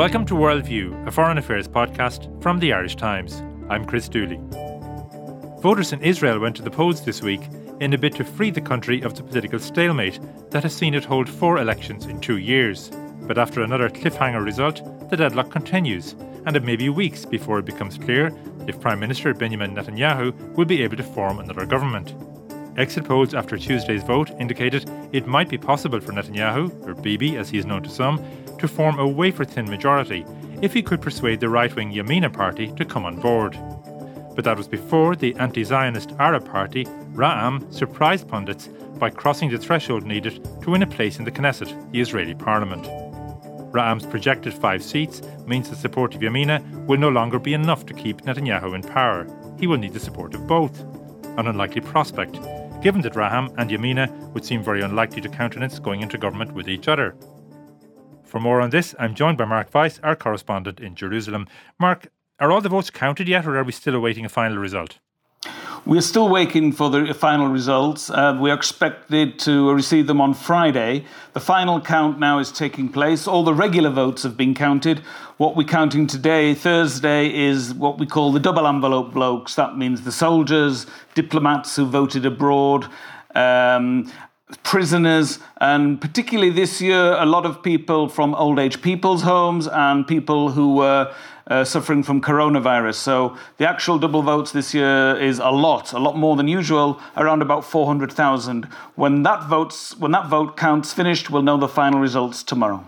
Welcome to Worldview, a foreign affairs podcast from the Irish Times. I'm Chris Dooley. Voters in Israel went to the polls this week in a bid to free the country of the political stalemate that has seen it hold four elections in two years. But after another cliffhanger result, the deadlock continues, and it may be weeks before it becomes clear if Prime Minister Benjamin Netanyahu will be able to form another government. Exit polls after Tuesday's vote indicated it might be possible for Netanyahu, or Bibi as he is known to some, to form a wafer thin majority if he could persuade the right wing Yamina party to come on board. But that was before the anti Zionist Arab party, Ra'am, surprised pundits by crossing the threshold needed to win a place in the Knesset, the Israeli parliament. Ra'am's projected five seats means the support of Yamina will no longer be enough to keep Netanyahu in power. He will need the support of both. An unlikely prospect, given that Ra'am and Yamina would seem very unlikely to countenance going into government with each other. For more on this, I'm joined by Mark Weiss, our correspondent in Jerusalem. Mark, are all the votes counted yet, or are we still awaiting a final result? We're still waiting for the final results. Uh, we are expected to receive them on Friday. The final count now is taking place. All the regular votes have been counted. What we're counting today, Thursday, is what we call the double envelope blokes. That means the soldiers, diplomats who voted abroad, um, prisoners, and particularly this year, a lot of people from old age people's homes and people who were uh, suffering from coronavirus. So the actual double votes this year is a lot, a lot more than usual, around about 400,000. When that votes, when that vote counts finished, we'll know the final results tomorrow.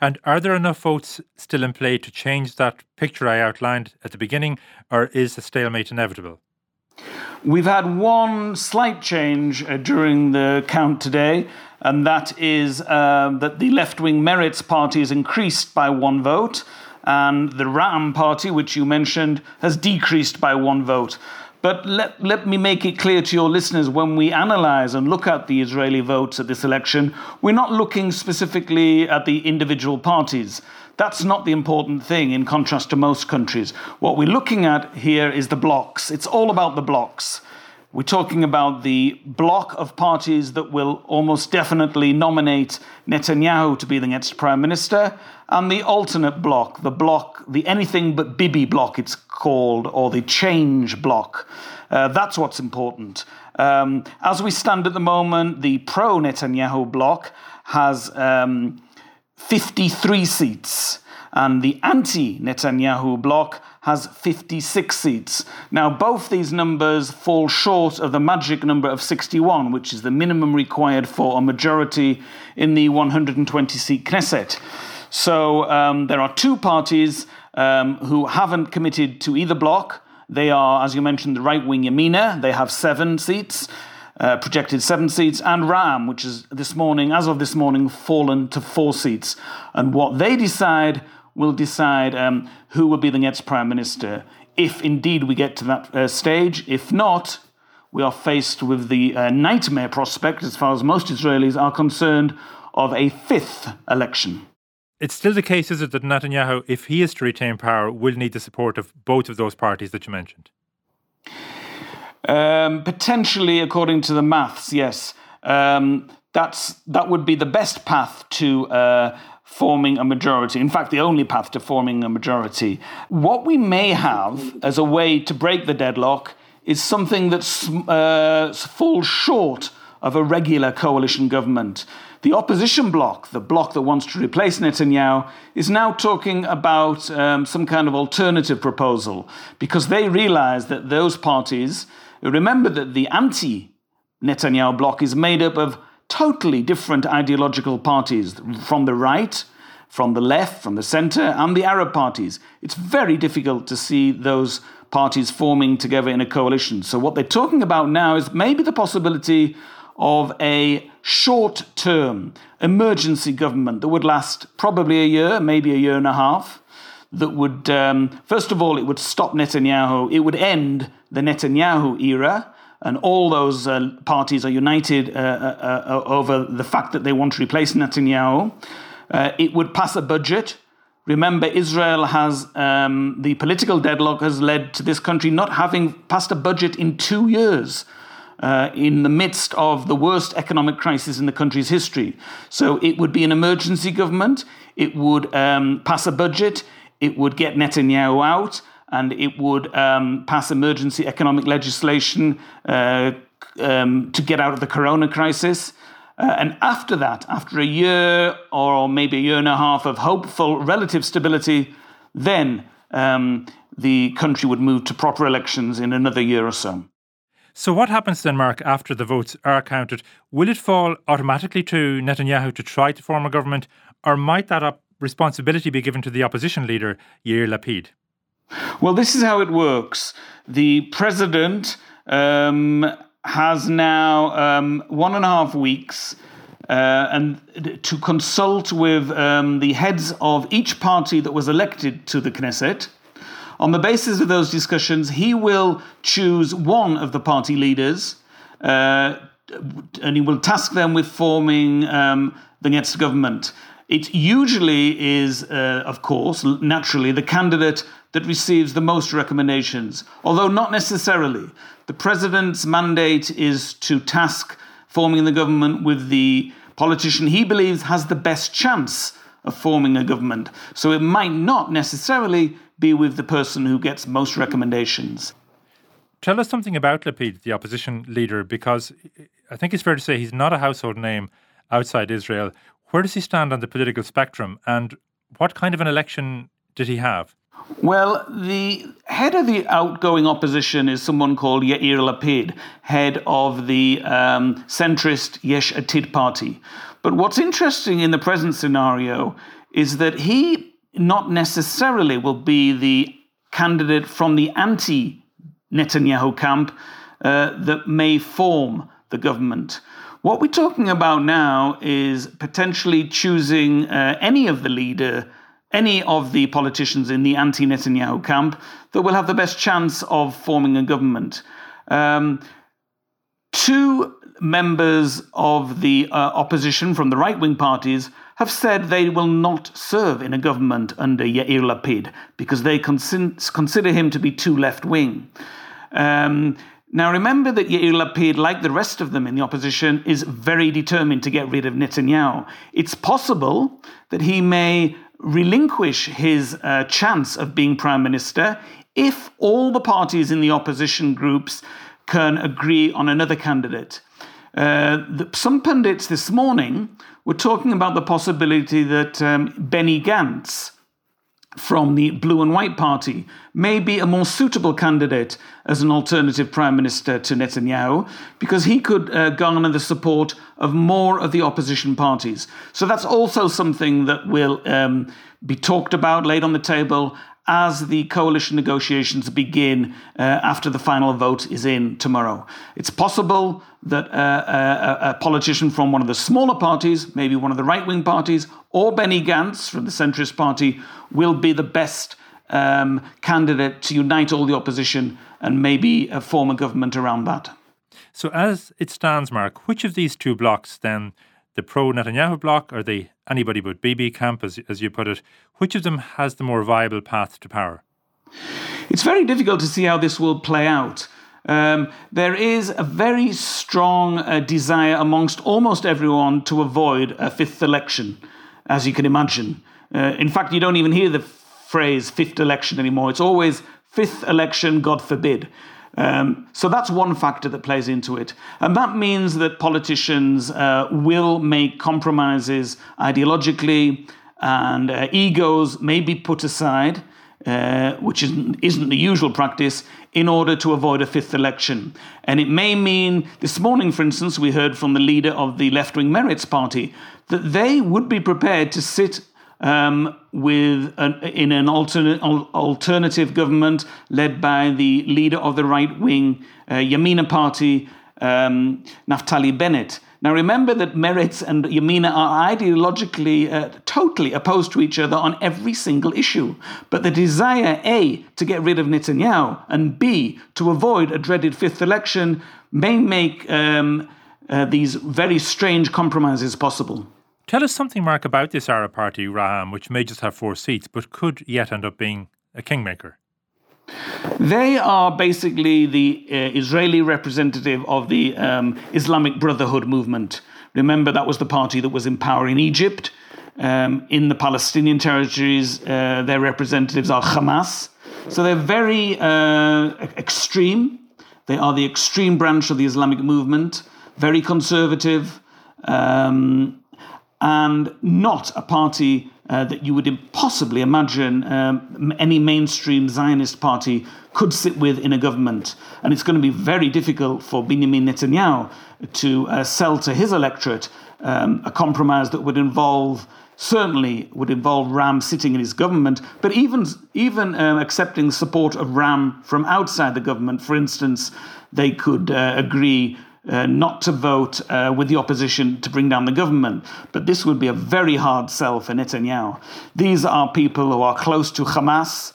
And are there enough votes still in play to change that picture I outlined at the beginning, or is a stalemate inevitable? We've had one slight change uh, during the count today, and that is uh, that the left wing Meretz party has increased by one vote and the Ra'am party, which you mentioned, has decreased by one vote. But let, let me make it clear to your listeners when we analyze and look at the Israeli votes at this election, we're not looking specifically at the individual parties. That's not the important thing in contrast to most countries. What we're looking at here is the blocks. It's all about the blocks. We're talking about the block of parties that will almost definitely nominate Netanyahu to be the next prime minister, and the alternate block, the block, the anything but Bibi block, it's called, or the change block. Uh, that's what's important. Um, as we stand at the moment, the pro Netanyahu block has um, 53 seats, and the anti Netanyahu bloc has 56 seats. Now, both these numbers fall short of the magic number of 61, which is the minimum required for a majority in the 120 seat Knesset. So um, there are two parties um, who haven't committed to either bloc. They are, as you mentioned, the right wing Yamina, they have seven seats. Uh, projected seven seats, and Ra'am, which is this morning, as of this morning, fallen to four seats. And what they decide will decide um, who will be the next prime minister, if indeed we get to that uh, stage. If not, we are faced with the uh, nightmare prospect, as far as most Israelis are concerned, of a fifth election. It's still the case, is it, that Netanyahu, if he is to retain power, will need the support of both of those parties that you mentioned? Um, potentially, according to the maths, yes. Um, that's that would be the best path to uh, forming a majority. In fact, the only path to forming a majority. What we may have as a way to break the deadlock is something that uh, falls short of a regular coalition government. The opposition bloc, the bloc that wants to replace Netanyahu, is now talking about um, some kind of alternative proposal because they realize that those parties, remember that the anti Netanyahu bloc is made up of totally different ideological parties from the right, from the left, from the center, and the Arab parties. It's very difficult to see those parties forming together in a coalition. So, what they're talking about now is maybe the possibility of a short term emergency government that would last probably a year, maybe a year and a half. That would, um, first of all, it would stop Netanyahu, it would end the Netanyahu era and all those uh, parties are united uh, uh, uh, over the fact that they want to replace Netanyahu. Uh, it would pass a budget. Remember, Israel has um, the political deadlock has led to this country not having passed a budget in two years. uh, in the midst of the worst economic crisis in the country's history. So it would be an emergency government, it would um, pass a budget, it would get Netanyahu out, and it would um, pass emergency economic legislation uh, um, to get out of the corona crisis. Uh, and after that, after a year or maybe a year and a half of hopeful relative stability, then um, the country would move to proper elections in another year or so. So, what happens then, Mark, after the votes are counted? Will it fall automatically to Netanyahu to try to form a government, or might that responsibility be given to the opposition leader, Yair Lapid? Well, this is how it works. The president um, has now um, one and a half weeks uh, and to consult with um, the heads of each party that was elected to the Knesset. On the basis of those discussions, he will choose one of the party leaders uh, and he will task them with forming um, the next government. It usually is, uh, of course, naturally, the candidate that receives the most recommendations, although not necessarily. The president's mandate is to task forming the government with the politician he believes has the best chance of forming a government. So it might not necessarily be with the person who gets most recommendations. Tell us something about Lapid, the opposition leader, because I think it's fair to say he's not a household name outside Israel. Where does he stand on the political spectrum, and what kind of an election did he have? Well, the head of the outgoing opposition is someone called Yair Lapid, head of the um, centrist Yesh Atid party. But what's interesting in the present scenario is that he not necessarily will be the candidate from the anti Netanyahu camp uh, that may form the government. What we're talking about now is potentially choosing uh, any of the leader any of the politicians in the anti Netanyahu camp that will have the best chance of forming a government. Um, two members of the uh, opposition from the right wing parties have said they will not serve in a government under Yair Lapid because they consider him to be too left wing. Um, now, remember that Yair Lapid, like the rest of them in the opposition, is very determined to get rid of Netanyahu. It's possible that he may relinquish his uh, chance of being prime minister if all the parties in the opposition groups can agree on another candidate. Uh, the, some pundits this morning were talking about the possibility that um, Benny Gantz, from the Blue and White Party may be a more suitable candidate as an alternative prime minister to Netanyahu because he could uh, garner the support of more of the opposition parties. So that's also something that will um, be talked about, laid on the table, as the coalition negotiations begin uh, after the final vote is in tomorrow. It's possible that uh, a, a, politician from one of the smaller parties, maybe one of the right wing parties, or Benny Gantz from the centrist party, will be the best um, candidate to unite all the opposition and maybe uh, form a government around that. So, as it stands, Mark, which of these two blocks then? The pro Netanyahu bloc or the anybody but Bibi camp, as, as you put it, which of them has the more viable path to power? It's very difficult to see how this will play out. Um, there is a very strong uh, desire amongst almost everyone to avoid a fifth election, as you can imagine. Uh, in fact, you don't even hear the phrase fifth election anymore. It's always fifth election, God forbid. Um, so that's one factor that plays into it. And that means that politicians uh, will make compromises ideologically, and uh, egos may be put aside, uh, which isn't, isn't the usual practice, in order to avoid a fifth election. And it may mean, this morning, for instance, we heard from the leader of the left wing Meretz Party that they would be prepared to sit um, with an, in an alternate, alternative government led by the leader of the right wing uh, Yamina party, um, Naftali Bennett. Now, remember that Meretz and Yamina are ideologically uh, totally opposed to each other on every single issue. But the desire, A, to get rid of Netanyahu, and B, to avoid a dreaded fifth election, may make um, uh, these very strange compromises possible. Tell us something, Mark, about this Arab party, Ra'am, which may just have four seats, but could yet end up being a kingmaker. They are basically the uh, Israeli representative of the um, Islamic Brotherhood movement. Remember, that was the party that was in power in Egypt. Um, in the Palestinian territories, uh, their representatives are Hamas. So they're very uh, extreme. They are the extreme branch of the Islamic movement, very conservative, um, and not a party uh, that you would possibly imagine um, any mainstream Zionist party could sit with in a government. And it's going to be very difficult for Benjamin Netanyahu to uh, sell to his electorate um, a compromise that would involve certainly would involve Ra'am sitting in his government, but even even um, accepting support of Ra'am from outside the government. For instance, they could uh, agree uh, not to vote uh, with the opposition to bring down the government. But this would be a very hard sell for Netanyahu. These are people who are close to Hamas.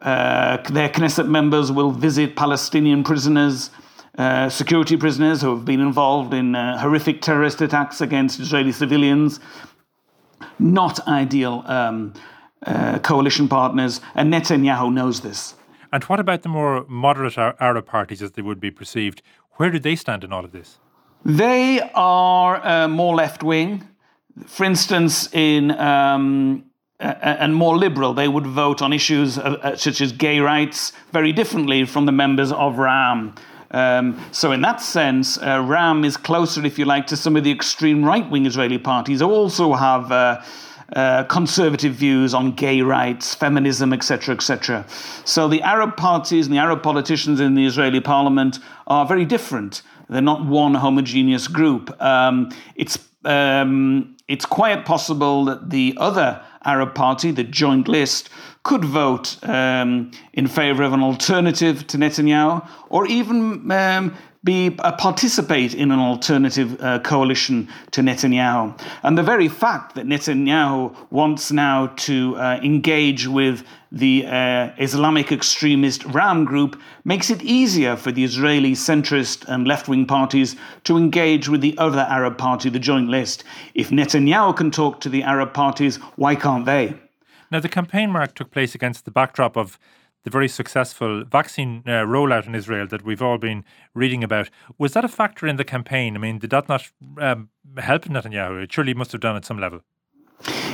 Uh, their Knesset members will visit Palestinian prisoners, uh, security prisoners who have been involved in uh, horrific terrorist attacks against Israeli civilians. Not ideal um, uh, coalition partners, and Netanyahu knows this. And what about the more moderate Arab parties, as they would be perceived? Where do they stand in all of this? They are uh, more left wing. For instance, in um, and more liberal, they would vote on issues uh, uh, such as gay rights very differently from the members of Ra'am. Um, so, in that sense, uh, Ra'am is closer, if you like, to some of the extreme right wing Israeli parties who also have uh, uh, conservative views on gay rights, feminism, etc., etc. So the Arab parties and the Arab politicians in the Israeli parliament are very different. They're not one homogeneous group. Um, it's um, it's quite possible that the other Arab party, the Joint List, could vote um, in favor of an alternative to Netanyahu, or even um, be uh, participate in an alternative uh, coalition to Netanyahu. And the very fact that Netanyahu wants now to uh, engage with the uh, Islamic extremist Ra'am group makes it easier for the Israeli centrist and left wing parties to engage with the other Arab party, the Joint List. If Netanyahu can talk to the Arab parties, why can't they? Now, the campaign mark took place against the backdrop of the very successful vaccine uh, rollout in Israel that we've all been reading about. Was that a factor in the campaign? I mean, did that not um, help Netanyahu? It surely must have done at some level.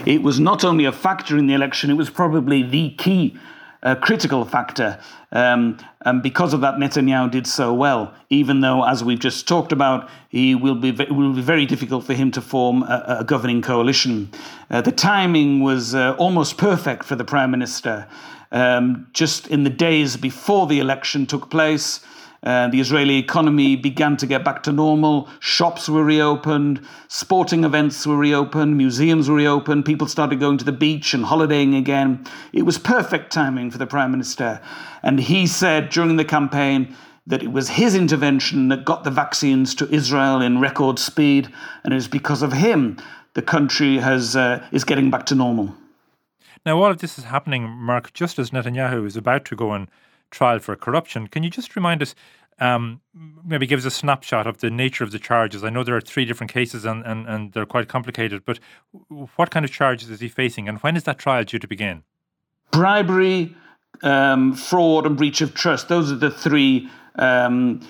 It was not only a factor in the election, it was probably the key uh, critical factor. Um, and because of that, Netanyahu did so well, even though, as we've just talked about, he will be, it will be very difficult for him to form a, a governing coalition. Uh, the timing was uh, almost perfect for the prime minister. Um, just in the days before the election took place, uh, the Israeli economy began to get back to normal. Shops were reopened, sporting events were reopened, museums were reopened, people started going to the beach and holidaying again. It was perfect timing for the Prime Minister. And he said during the campaign that it was his intervention that got the vaccines to Israel in record speed, and it was because of him the country has, uh, is getting back to normal. Now, all of this is happening, Mark, just as Netanyahu is about to go on trial for corruption. Can you just remind us, um, maybe give us a snapshot of the nature of the charges? I know there are three different cases and, and, and they're quite complicated, but what kind of charges is he facing and when is that trial due to begin? Bribery, um, fraud, and breach of trust. Those are the three um,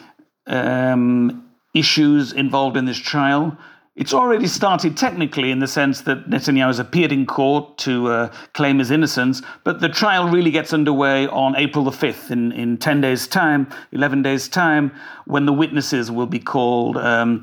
um issues involved in this trial. It's already started technically in the sense that Netanyahu has appeared in court to uh, claim his innocence, but the trial really gets underway on April the 5th, in, in 10 days' time, 11 days' time, when the witnesses will be called um,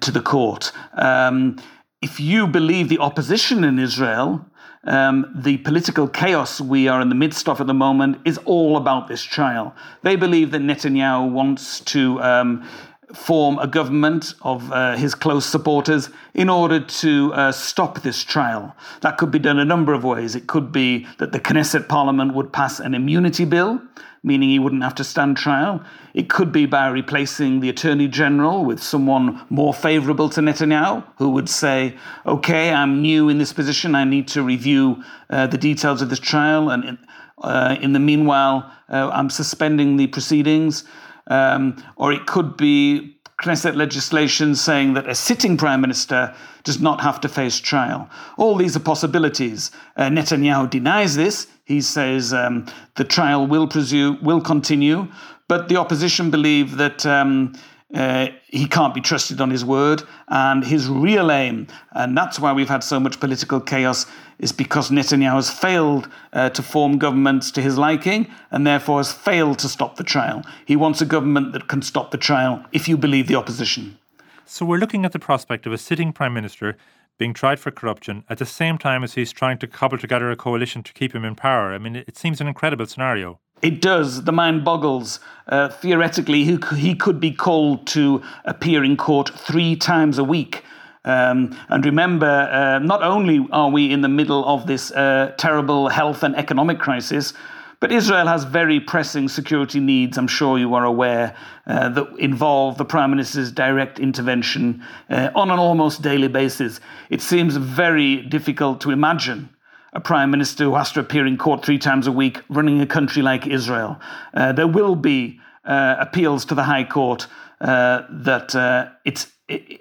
to the court. Um, if you believe the opposition in Israel, um, the political chaos we are in the midst of at the moment is all about this trial. They believe that Netanyahu wants to um, form a government of uh, his close supporters in order to uh, stop this trial. That could be done a number of ways. It could be that the Knesset parliament would pass an immunity bill, meaning he wouldn't have to stand trial. It could be by replacing the attorney general with someone more favorable to Netanyahu, who would say, okay, I'm new in this position, I need to review uh, the details of this trial, and in, uh, in the meanwhile, uh, I'm suspending the proceedings. Um, or it could be Knesset legislation saying that a sitting prime minister does not have to face trial. All these are possibilities. Uh, Netanyahu denies this. He says um, the trial will pursue, will continue, but the opposition believe that um, uh, he can't be trusted on his word, and his real aim, and that's why we've had so much political chaos, is because Netanyahu has failed uh, to form governments to his liking, and therefore has failed to stop the trial. He wants a government that can stop the trial, if you believe the opposition. So we're looking at the prospect of a sitting prime minister being tried for corruption at the same time as he's trying to cobble together a coalition to keep him in power. I mean, it seems an incredible scenario. It does. The mind boggles. Uh, theoretically, he, could be called to appear in court three times a week. Um, and remember, uh, not only are we in the middle of this uh, terrible health and economic crisis, but Israel has very pressing security needs, I'm sure you are aware, uh, that involve the Prime Minister's direct intervention uh, on an almost daily basis. It seems very difficult to imagine a prime minister who has to appear in court three times a week running a country like Israel. Uh, there will be uh, appeals to the High Court uh, that uh, it's. It,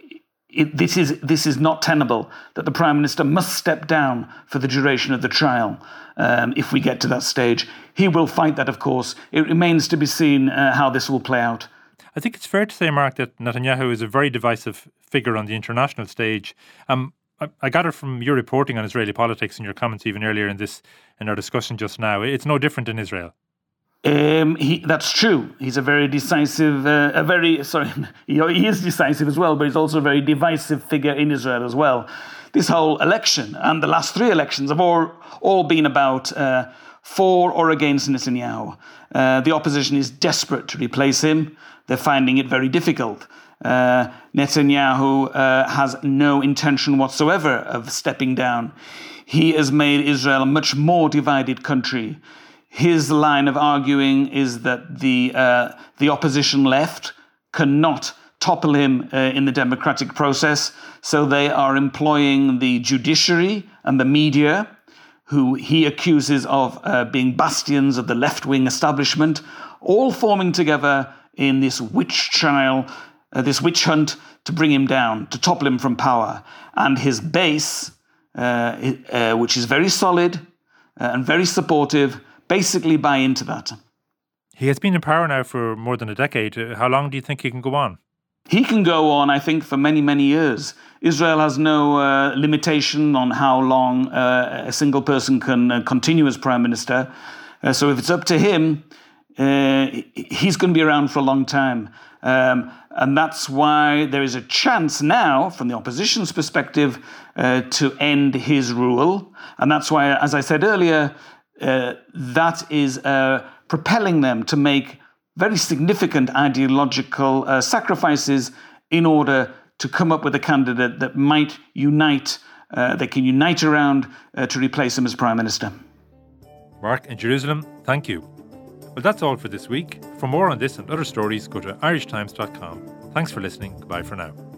it, this is this is not tenable. That the prime minister must step down for the duration of the trial. Um, if we get to that stage, he will fight that. Of course, it remains to be seen uh, how this will play out. I think it's fair to say, Mark, that Netanyahu is a very divisive figure on the international stage. Um, I, gather from your reporting on Israeli politics and your comments even earlier in this in our discussion just now, it's no different in Israel. Um, he, that's true. He's a very decisive, uh, a very sorry, he, he is decisive as well, but he's also a very divisive figure in Israel as well. This whole election and the last three elections have all all been about uh, for or against Netanyahu. Uh, the opposition is desperate to replace him. They're finding it very difficult. Uh, Netanyahu uh, has no intention whatsoever of stepping down. He has made Israel a much more divided country. His line of arguing is that the, uh, the opposition left cannot topple him uh, in the democratic process, so they are employing the judiciary and the media, who he accuses of uh, being bastions of the left wing establishment, all forming together in this witch trial uh, this witch hunt to bring him down, to topple him from power. And his base, uh, uh, which is very solid uh, and very supportive, basically buy into that. He has been in power now for more than a decade. Uh, how long do you think he can go on? He can go on, I think, for many, many years. Israel has no uh, limitation on how long uh, a single person can uh, continue as prime minister. Uh, so if it's up to him, uh, he's going to be around for a long time. Um, and that's why there is a chance now, from the opposition's perspective, uh, to end his rule. And that's why, as I said earlier, uh, that is uh, propelling them to make very significant ideological uh, sacrifices in order to come up with a candidate that might unite, uh, they can unite around to replace him as prime minister. Mark in Jerusalem, thank you. Well, that's all for this week. For more on this and other stories, go to irishtimes.com. Thanks for listening. Goodbye for now.